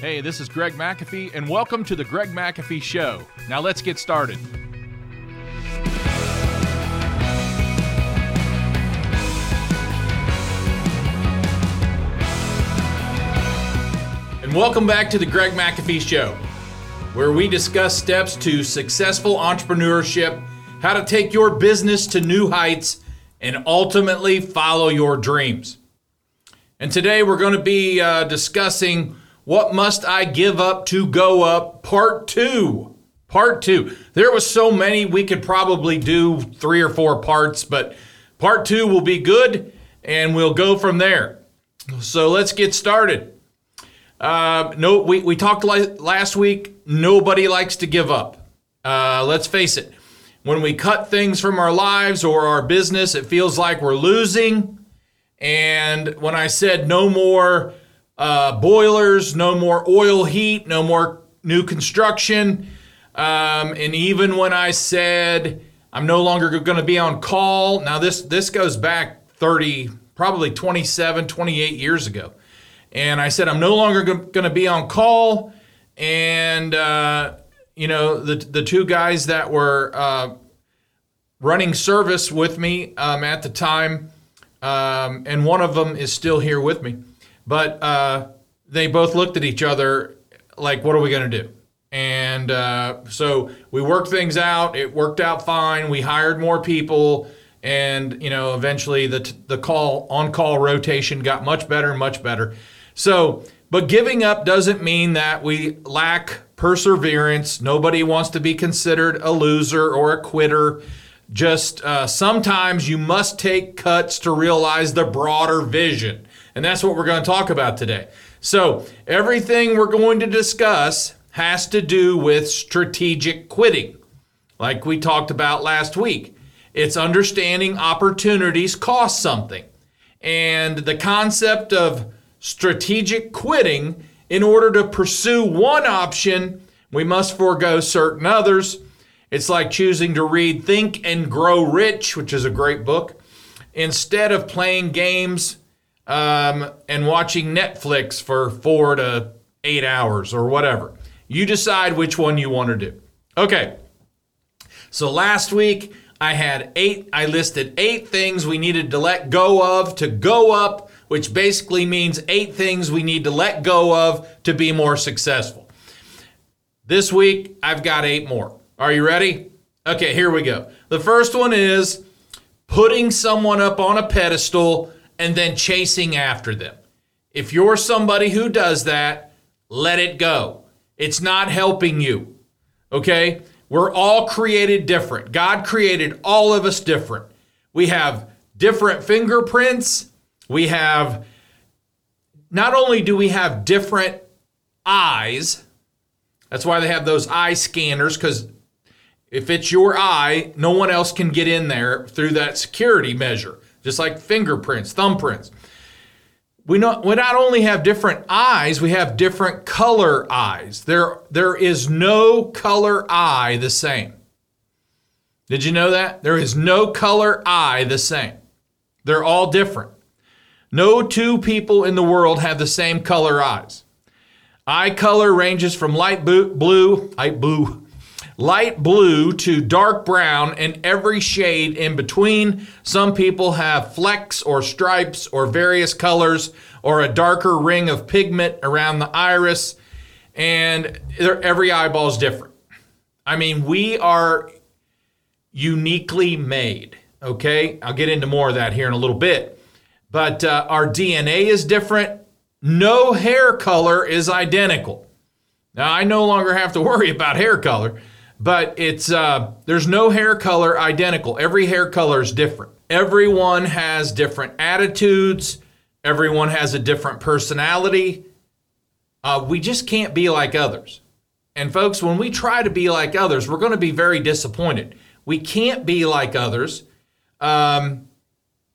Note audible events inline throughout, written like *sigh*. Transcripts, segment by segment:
Hey, this is Greg McAfee, and welcome to the Greg McAfee Show. Now let's get started. And welcome back to the Greg McAfee Show, where we discuss steps to successful entrepreneurship, how to take your business to new heights, and ultimately follow your dreams. And today we're going to be uh, discussing what must I give up to go up? Part two. Part two. There was so many we could probably do three or four parts, but part two will be good, and we'll go from there. So let's get started. Uh, no, we, we talked last week. Nobody likes to give up. Uh, let's face it. When we cut things from our lives or our business, it feels like we're losing. And when I said no more uh, boilers, no more oil heat, no more new construction. Um, and even when I said I'm no longer going to be on call, now this this goes back 30, probably 27, 28 years ago. And I said I'm no longer going to be on call. And uh, you know the the two guys that were uh, running service with me um, at the time, um, and one of them is still here with me. But uh, they both looked at each other like, what are we going to do? And uh, so we worked things out. It worked out fine. We hired more people. And, you know, eventually the, the call on call rotation got much better much better. So, but giving up doesn't mean that we lack perseverance. Nobody wants to be considered a loser or a quitter. Just uh, sometimes you must take cuts to realize the broader vision. And that's what we're going to talk about today. So, everything we're going to discuss has to do with strategic quitting, like we talked about last week. It's understanding opportunities cost something. And the concept of strategic quitting, in order to pursue one option, we must forego certain others. It's like choosing to read Think and Grow Rich, which is a great book, instead of playing games um, and watching Netflix for four to eight hours or whatever. You decide which one you want to do. Okay. So last week I had eight, I listed eight things we needed to let go of to go up, which basically means eight things we need to let go of to be more successful. This week I've got eight more. Are you ready? Okay, here we go. The first one is putting someone up on a pedestal and then chasing after them. If you're somebody who does that, let it go. It's not helping you. Okay? We're all created different. God created all of us different. We have different fingerprints. We have, not only do we have different eyes, that's why they have those eye scanners, because if it's your eye, no one else can get in there through that security measure just like fingerprints, thumbprints. We not, we not only have different eyes, we have different color eyes. There, there is no color eye the same. Did you know that? There is no color eye the same. They're all different. No two people in the world have the same color eyes. Eye color ranges from light blue, light blue, light blue to dark brown and every shade in between. Some people have flecks or stripes or various colors or a darker ring of pigment around the iris, and every eyeball is different. I mean, we are uniquely made, okay? I'll get into more of that here in a little bit. But uh, our DNA is different. No hair color is identical. Now, I no longer have to worry about hair color but it's uh, there's no hair color identical. Every hair color is different. Everyone has different attitudes. Everyone has a different personality. Uh, we just can't be like others. And folks, when we try to be like others, we're going to be very disappointed. We can't be like others. Um,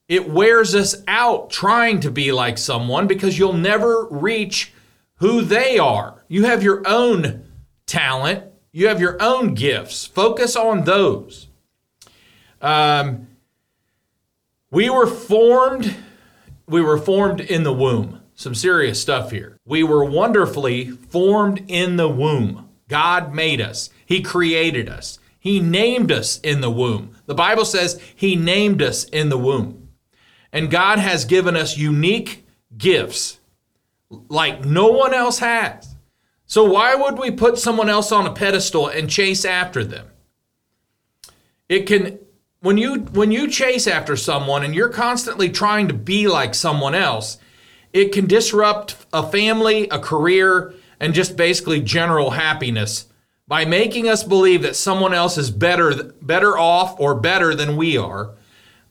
it wears us out trying to be like someone because you'll never reach who they are. You have your own talent you have your own gifts. Focus on those. Um, we were formed. We were formed in the womb. some serious stuff here. We were wonderfully formed in the womb. God made us, He created us, He named us in the womb. The Bible says He named us in the womb. And God has given us unique gifts like no one else has. So, why would we put someone else on a pedestal and chase after them? It can when you when you chase after someone and you're constantly trying to be like someone else, it can disrupt a family, a career, and just basically general happiness by making us believe that someone else is better better off or better than we are.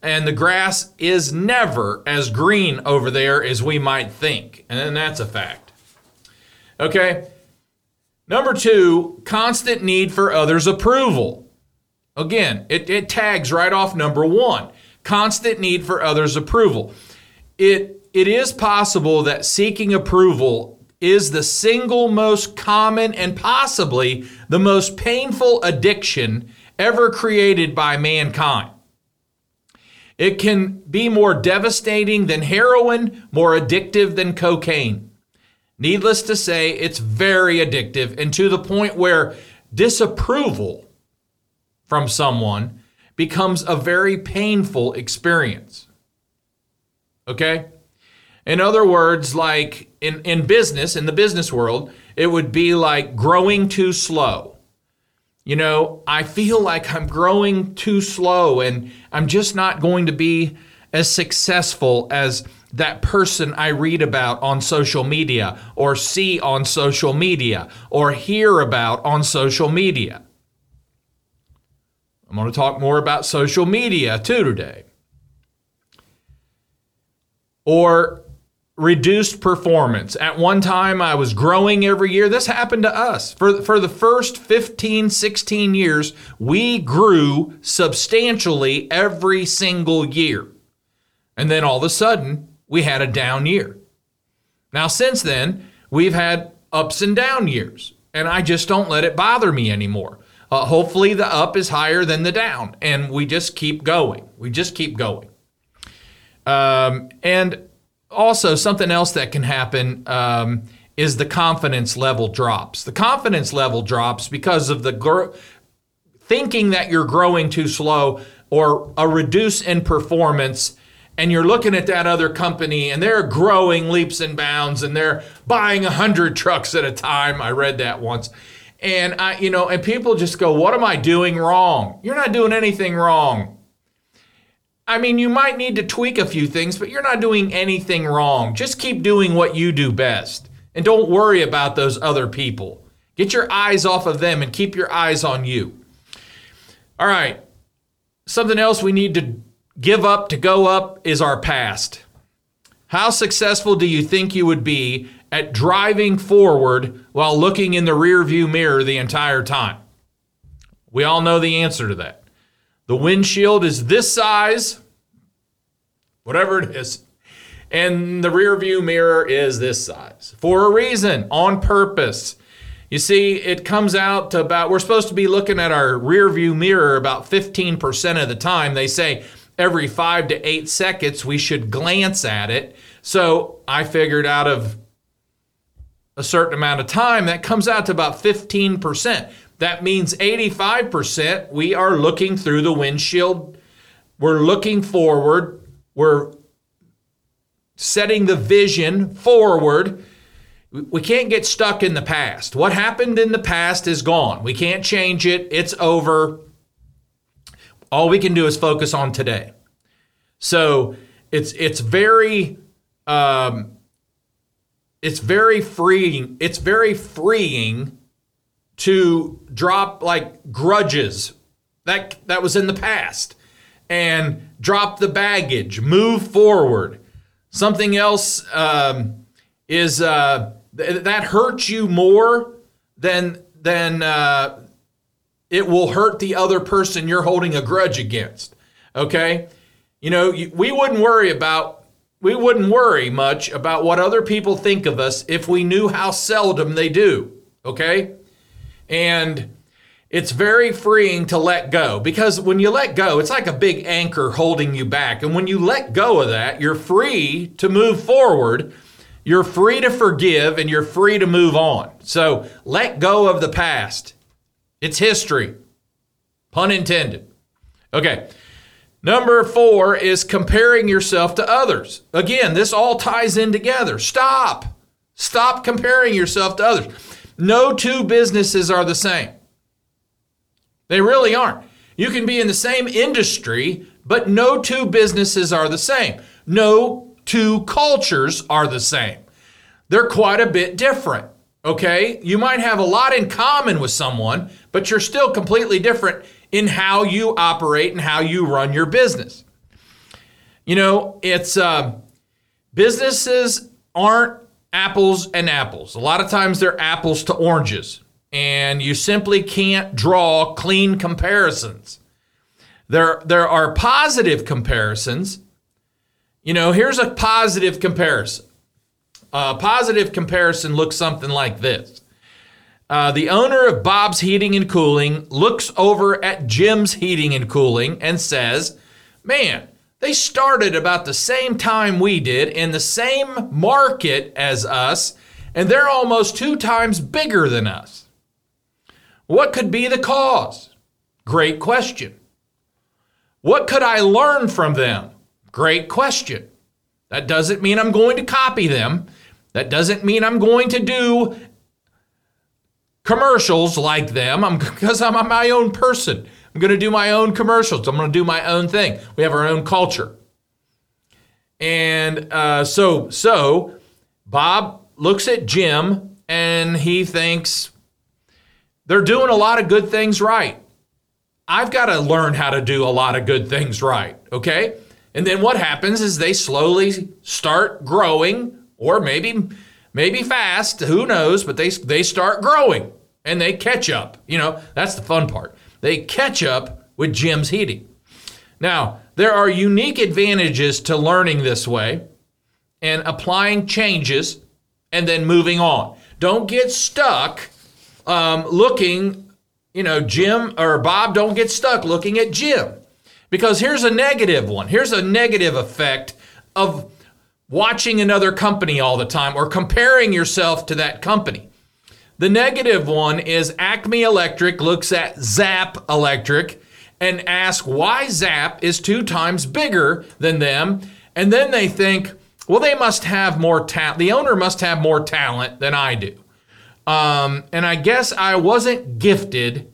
And the grass is never as green over there as we might think. And that's a fact. Okay? Number 2, constant need for others' approval. Again, it, it tags right off number 1. Constant need for others' approval. It it is possible that seeking approval is the single most common and possibly the most painful addiction ever created by mankind. It can be more devastating than heroin, more addictive than cocaine. Needless to say, it's very addictive and to the point where disapproval from someone becomes a very painful experience. Okay? In other words, like in, in business, in the business world, it would be like growing too slow. You know, I feel like I'm growing too slow and I'm just not going to be as successful as that person I read about on social media or see on social media or hear about on social media. I'm going to talk more about social media too today. Or reduced performance. At one time, I was growing every year. This happened to us. For, for the first 15, 16 years, we grew substantially every single year. And then all of a sudden, we had a down year. Now, since then, we've had ups and down years, and I just don't let it bother me anymore. Uh, hopefully, the up is higher than the down, and we just keep going. We just keep going. Um, and also something else that can happen um, is the confidence level drops. The confidence level drops because of the gr- thinking that you're growing too slow or a reduce in performance and you're looking at that other company and they're growing leaps and bounds and they're buying 100 trucks at a time i read that once and i you know and people just go what am i doing wrong you're not doing anything wrong I mean, you might need to tweak a few things, but you're not doing anything wrong. Just keep doing what you do best and don't worry about those other people. Get your eyes off of them and keep your eyes on you. All right. Something else we need to give up to go up is our past. How successful do you think you would be at driving forward while looking in the rearview mirror the entire time? We all know the answer to that. The windshield is this size, whatever it is, and the rear view mirror is this size for a reason, on purpose. You see, it comes out to about, we're supposed to be looking at our rear view mirror about 15% of the time. They say every five to eight seconds we should glance at it. So I figured out of a certain amount of time, that comes out to about 15%. That means 85% we are looking through the windshield. We're looking forward. We're setting the vision forward. We can't get stuck in the past. What happened in the past is gone. We can't change it. It's over. All we can do is focus on today. So it's it's very um, it's very freeing. It's very freeing to drop like grudges that that was in the past and drop the baggage move forward something else um, is uh, th- that hurts you more than than uh, it will hurt the other person you're holding a grudge against okay you know we wouldn't worry about we wouldn't worry much about what other people think of us if we knew how seldom they do okay and it's very freeing to let go because when you let go, it's like a big anchor holding you back. And when you let go of that, you're free to move forward You're free to forgive and you're free to move on. So let go of the past. It's history. Pun intended. Okay. Number four is comparing yourself to others. Again, this all ties in together. Stop. Stop comparing yourself to others. No two businesses are the same. They really aren't. You can be in the same industry, but no two businesses are the same. No two cultures are the same. They're quite a bit different. Okay? You might have a lot in common with someone, but you're still completely different in how you operate and how you run your business. You know, it's uh, businesses aren't apples and apples. A lot of times they're apples to oranges, and you simply can't draw clean comparisons. There, there are positive comparisons. You know, here's a positive comparison. A positive comparison looks something like this. Uh, the owner of Bob's Heating and Cooling looks over at Jim's Heating and Cooling and says, Man, they started about the same time we did in the same market as us, and they're almost two times bigger than us. What could be the cause? Great question. What could I learn from them? Great question. That doesn't mean I'm going to copy them. That doesn't mean I'm going to do commercials like them. I'm *laughs* because I'm my own person. I'm going to do my own commercials. I'm going to do my own thing. We have our own culture. And uh, so, so Bob looks at Jim and he thinks they're doing a lot of good things right. I've got to learn how to do a lot of good things right. Okay. And then what happens is they slowly start growing, or maybe maybe fast, who knows, but they they start growing and they catch up. You know, that's the fun part. They catch up with Jim's heating. Now, there are unique advantages to learning this way and applying changes and then moving on. Don't get stuck um, looking, you know, Jim or Bob, don't get stuck looking at Jim. Because here's a negative one. Here's a negative effect of watching another company all the time or comparing yourself to that company. The negative one is Acme Electric looks at Zap Electric and asks why Zap is two times bigger than them. And then they think, well, they must have more talent. The owner must have more talent than I do. Um, and I guess I wasn't gifted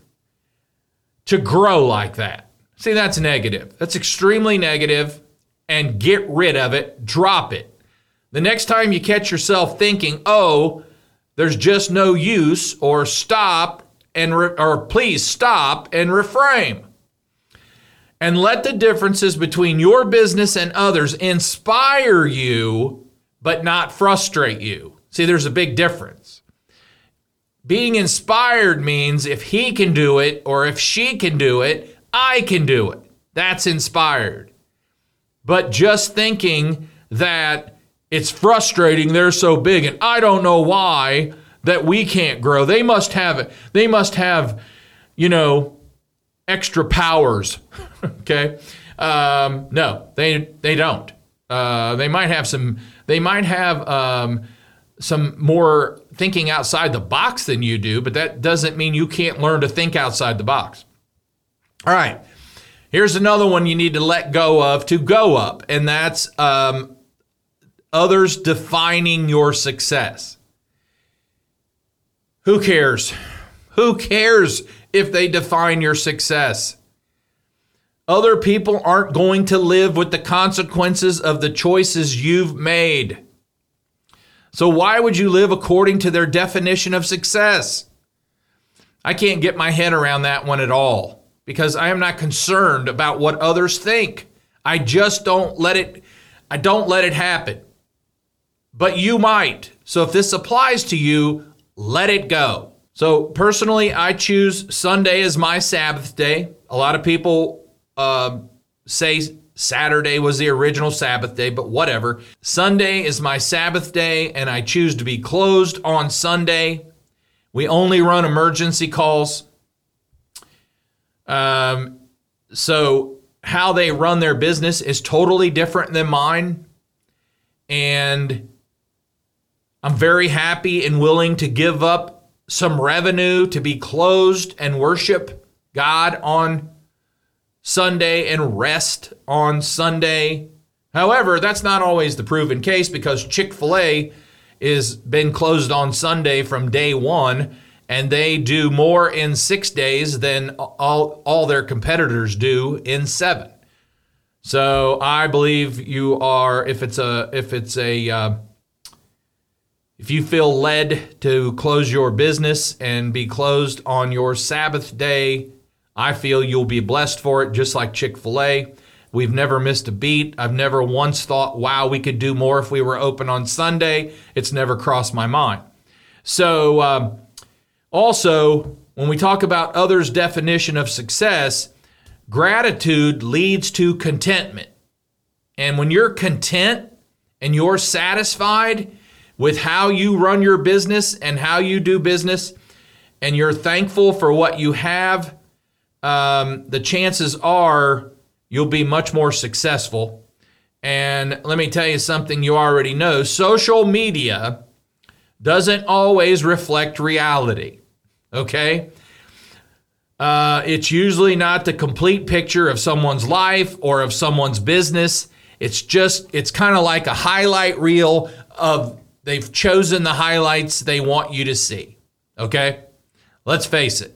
to grow like that. See, that's negative. That's extremely negative, and get rid of it, drop it. The next time you catch yourself thinking, oh, there's just no use, or stop and, re- or please stop and reframe. And let the differences between your business and others inspire you, but not frustrate you. See, there's a big difference. Being inspired means if he can do it or if she can do it, I can do it. That's inspired. But just thinking that it's frustrating, they're so big, and I don't know why that we can't grow. They must have it. They must have, you know, extra powers. *laughs* okay. Um, no, they they don't. Uh, they might have some. They might have um, some more thinking outside the box than you do, but that doesn't mean you can't learn to think outside the box. All right. Here's another one you need to let go of to go up, and that's um, others defining your success. Who cares? Who cares if they define your success? Other people aren't going to live with the consequences of the choices you've made. So, why would you live according to their definition of success? I can't get my head around that one at all because I am not concerned about what others think. I just don't let it I don't let it happen. But you might. So if this applies to you, let it go. So personally, I choose Sunday as my Sabbath day. A lot of people uh, say Saturday was the original Sabbath day, but whatever. Sunday is my Sabbath day, and I choose to be closed on Sunday. We only run emergency calls. Um, so how they run their business is totally different than mine. And I'm very happy and willing to give up some revenue to be closed and worship God on Sunday and rest on Sunday. However, that's not always the proven case because Chick fil A is been closed on Sunday from day one, and they do more in six days than all, all their competitors do in seven. So I believe you are if it's a if it's a uh, if you feel led to close your business and be closed on your Sabbath day, I feel you'll be blessed for it, just like Chick fil A. We've never missed a beat. I've never once thought, wow, we could do more if we were open on Sunday. It's never crossed my mind. So, um, also, when we talk about others' definition of success, gratitude leads to contentment. And when you're content and you're satisfied with how you run your business and how you do business, and you're thankful for what you have, um, the chances are you'll be much more successful. And let me tell you something you already know social media doesn't always reflect reality. Okay? Uh, it's usually not the complete picture of someone's life or of someone's business. It's just, it's kind of like a highlight reel of they've chosen the highlights they want you to see. Okay? Let's face it.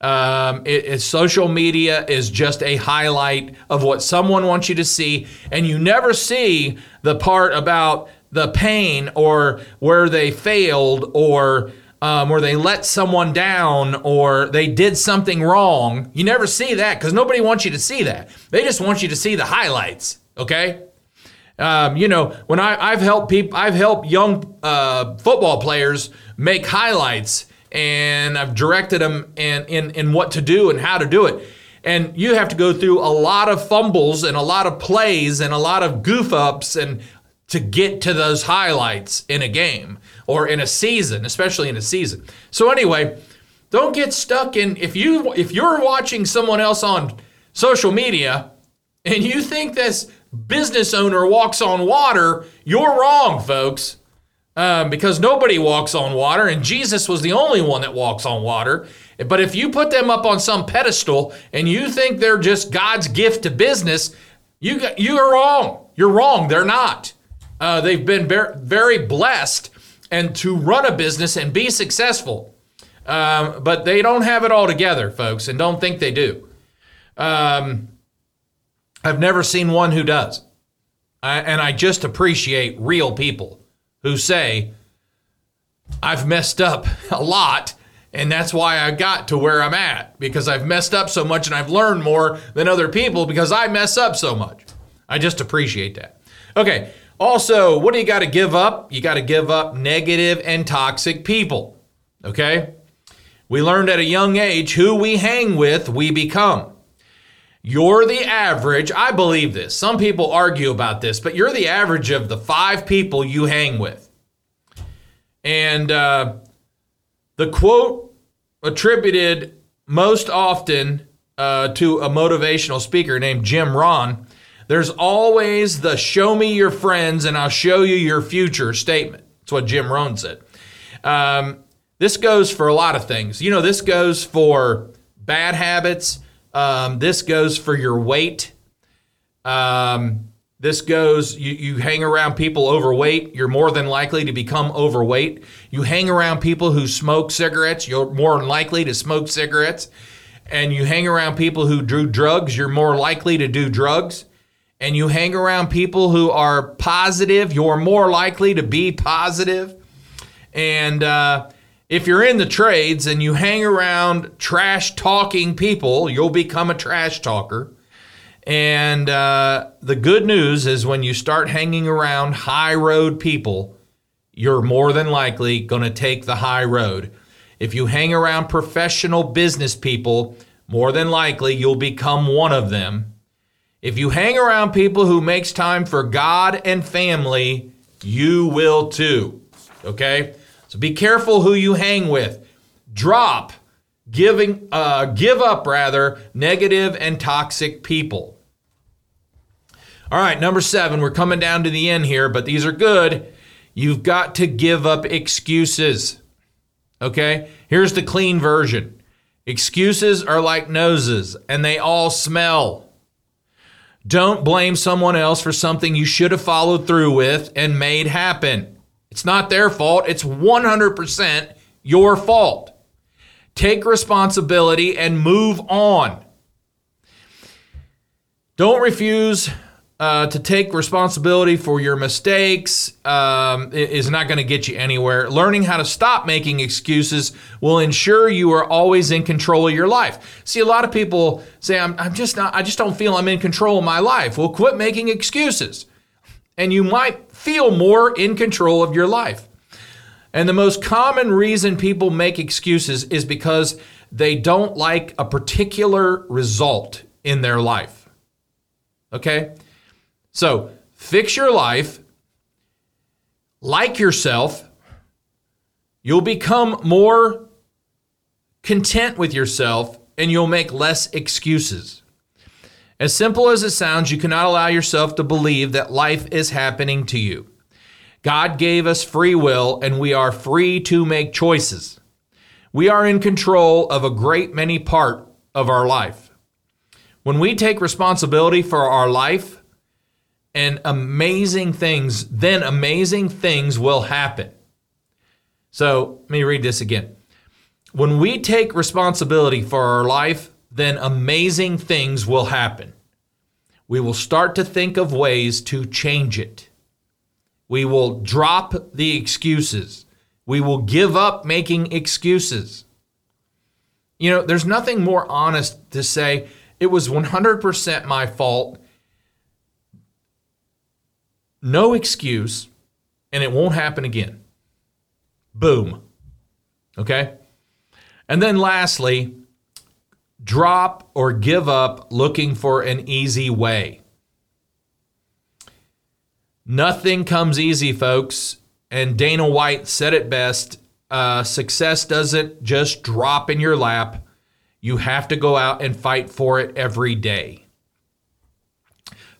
Um, it, it, social media is just a highlight of what someone wants you to see, and you never see the part about the pain or where they failed or um, where they let someone down or they did something wrong. You never see that because nobody wants you to see that. They just want you to see the highlights. Okay. Um, you know, when I, have helped people, I've helped young uh, football players make highlights and I've directed them in, in, in what to do and how to do it. And you have to go through a lot of fumbles and a lot of plays and a lot of goof ups and to get to those highlights in a game or in a season, especially in a season. So anyway, don't get stuck in if you if you're watching someone else on social media and you think this business owner walks on water, you're wrong, folks um, because nobody walks on water, and Jesus was the only one that walks on water. But if you put them up on some pedestal and you think they're just God's gift to business, you you are wrong. You're wrong. They're not. Uh, they've been very, very blessed and to run a business and be successful. Um, but they don't have it all together, folks, and don't think they do. Um, I've never seen one who does. I, and I just appreciate real people who say, I've messed up *laughs* a lot, and that's why I got to where I'm at because I've messed up so much and I've learned more than other people because I mess up so much. I just appreciate that. Okay, also, what do you got to give up? You got to give up negative and toxic people. Okay? We learned at a young age who we hang with, we become. You're the average. I believe this. Some people argue about this, but you're the average of the five people you hang with. And uh, the quote attributed most often uh, to a motivational speaker named Jim Rohn there's always the show me your friends and I'll show you your future statement. That's what Jim Rohn said. Um, this goes for a lot of things. You know, this goes for bad habits um, this goes for your weight. Um, this goes, you, you hang around people overweight, you're more than likely to become overweight. You hang around people who smoke cigarettes, you're more than likely to smoke cigarettes. And you hang around people who do drugs, you're more likely to do drugs. And you hang around people who are positive, you're more likely to be positive. And, uh, if you're in the trades and you hang around trash talking people, you'll become a trash talker. And uh, the good news is when you start hanging around high road people, you're more than likely going to take the high road. If you hang around professional business people, more than likely you'll become one of them. If you hang around people who makes time for God and family, you will too. Okay? So be careful who you hang with. Drop, giving, uh, give up rather, negative and toxic people. All right, number seven, we're coming down to the end here, but these are good. You've got to give up excuses. Okay? Here's the clean version excuses are like noses, and they all smell. Don't blame someone else for something you should have followed through with and made happen. It's not their fault, it's 100% your fault. Take responsibility and move on. Don't refuse uh, to take responsibility for your mistakes um, is not going to get you anywhere. Learning how to stop making excuses will ensure you are always in control of your life. See, a lot of people say, I'm, I'm just not, I just don't feel I'm in control of my life. Well, quit making excuses. And you might feel more in control of your life. And the most common reason people make excuses is because they don't like a particular result in their life. Okay? So fix your life, like yourself, you'll become more content with yourself and you'll make less excuses. As simple as it sounds, you cannot allow yourself to believe that life is happening to you. God gave us free will and we are free to make choices. We are in control of a great many part of our life. When we take responsibility for our life, and amazing things, then amazing things will happen. So let me read this again. When we take responsibility for our life, then amazing things will happen. We will start to think of ways to change it. We will drop the excuses. We will give up making excuses. You know, there's nothing more honest to say it was 100% my fault no excuse, and it won't happen again. Boom. Okay? And then lastly, drop or give up looking for an easy way. Nothing comes easy, folks. And Dana White said it best uh, success doesn't just drop in your lap, you have to go out and fight for it every day.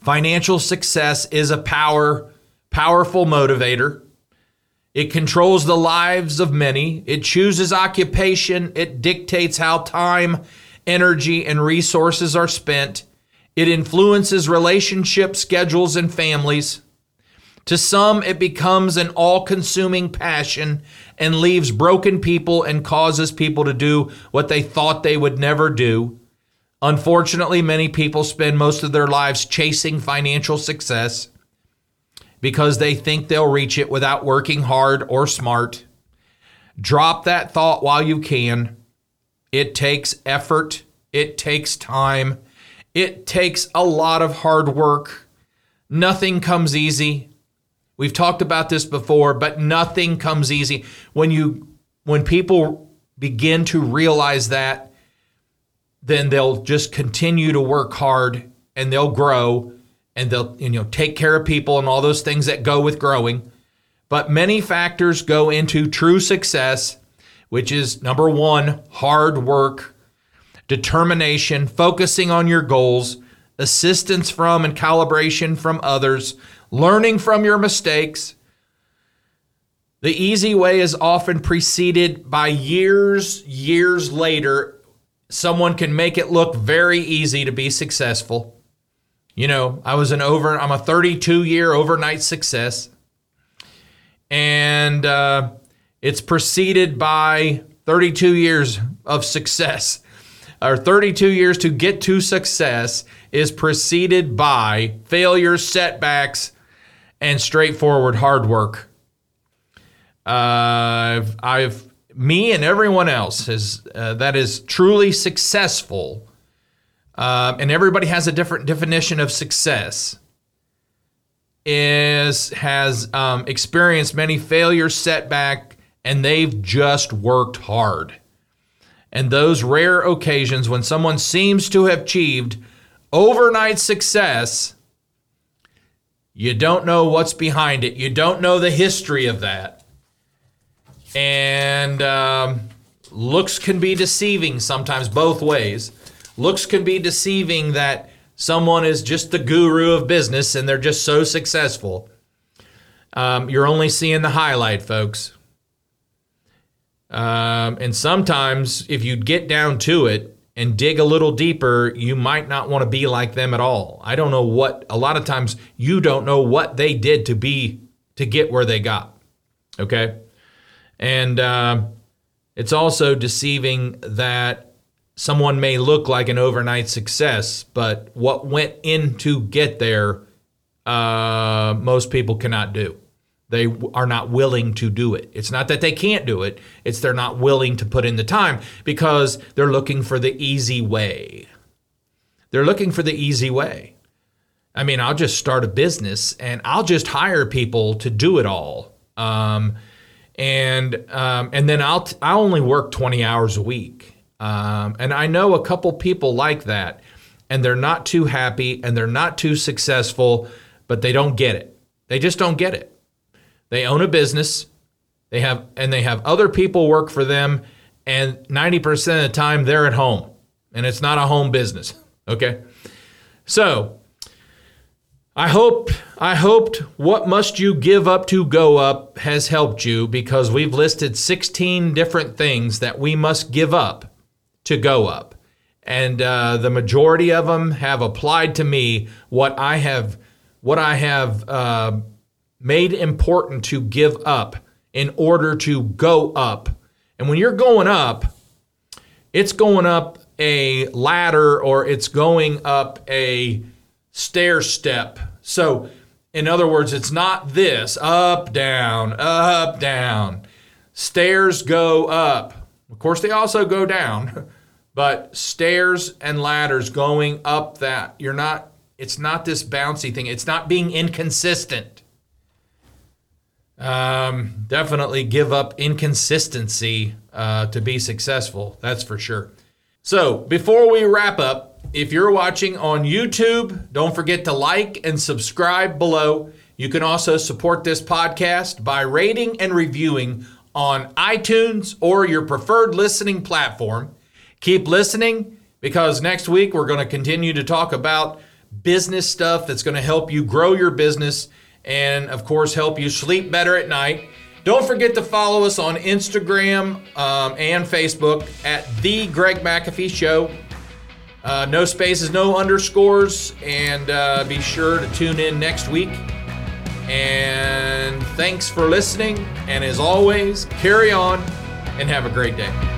Financial success is a power, powerful motivator. It controls the lives of many. It chooses occupation. It dictates how time, energy, and resources are spent. It influences relationships, schedules and families. To some, it becomes an all consuming passion and leaves broken people and causes people to do what they thought they would never do. Unfortunately, many people spend most of their lives chasing financial success because they think they'll reach it without working hard or smart. Drop that thought while you can. It takes effort, it takes time, it takes a lot of hard work. Nothing comes easy. We've talked about this before, but nothing comes easy. When you when people begin to realize that then they'll just continue to work hard and they'll grow and they'll you know take care of people and all those things that go with growing. But many factors go into true success, which is number 1, hard work, determination, focusing on your goals, assistance from and calibration from others, learning from your mistakes. The easy way is often preceded by years, years later someone can make it look very easy to be successful. You know, I was an over, I'm a 32 year overnight success. And uh, it's preceded by 32 years of success. Or 32 years to get to success is preceded by failures, setbacks, and straightforward hard work. Uh, I've, I've me and everyone else is uh, that is truly successful, uh, and everybody has a different definition of success. Is has um, experienced many failures, setback, and they've just worked hard. And those rare occasions when someone seems to have achieved overnight success, you don't know what's behind it. You don't know the history of that and um, looks can be deceiving sometimes both ways. Looks can be deceiving that someone is just the guru of business and they're just so successful. um, you're only seeing the highlight, folks. Um, and sometimes, if you get down to it and dig a little deeper, you might not want to be like them at all. I don't know what, a lot of times, you don't know what they did to be, to get where they got. Okay. And uh, it's also deceiving that someone may look like an overnight success, but what went in to get there, uh, most people cannot do. They are not willing to do it. It's not that they can't do it, it's they're not willing to put in the time because they're looking for the easy way. They're looking for the easy way. I mean, I'll just start a business and I'll just hire people to do it all. Um, and um, and then I'll t- I only work 20 hours a week. Um, and I know a couple people like that, and they're not too happy and they're not too successful, but they don't get it. They just don't get it. They own a business. They have and they have other people work for them and 90% of the time they're at home and it's not a home business, *laughs* okay? So, I hope I hoped what must you give up to go up has helped you because we've listed 16 different things that we must give up to go up. And uh, the majority of them have applied to me what I have what I have uh, made important to give up in order to go up. And when you're going up, it's going up a ladder or it's going up a stair step. So, in other words, it's not this up, down, up, down. Stairs go up. Of course, they also go down, *laughs* but stairs and ladders going up that. You're not, it's not this bouncy thing. It's not being inconsistent. Um, definitely give up inconsistency uh, to be successful. That's for sure. So, before we wrap up, if you're watching on YouTube, don't forget to like and subscribe below. You can also support this podcast by rating and reviewing on iTunes or your preferred listening platform. Keep listening because next week we're going to continue to talk about business stuff that's going to help you grow your business and, of course, help you sleep better at night. Don't forget to follow us on Instagram um, and Facebook at The Greg McAfee Show. Uh, no spaces, no underscores, and uh, be sure to tune in next week. And thanks for listening. And as always, carry on and have a great day.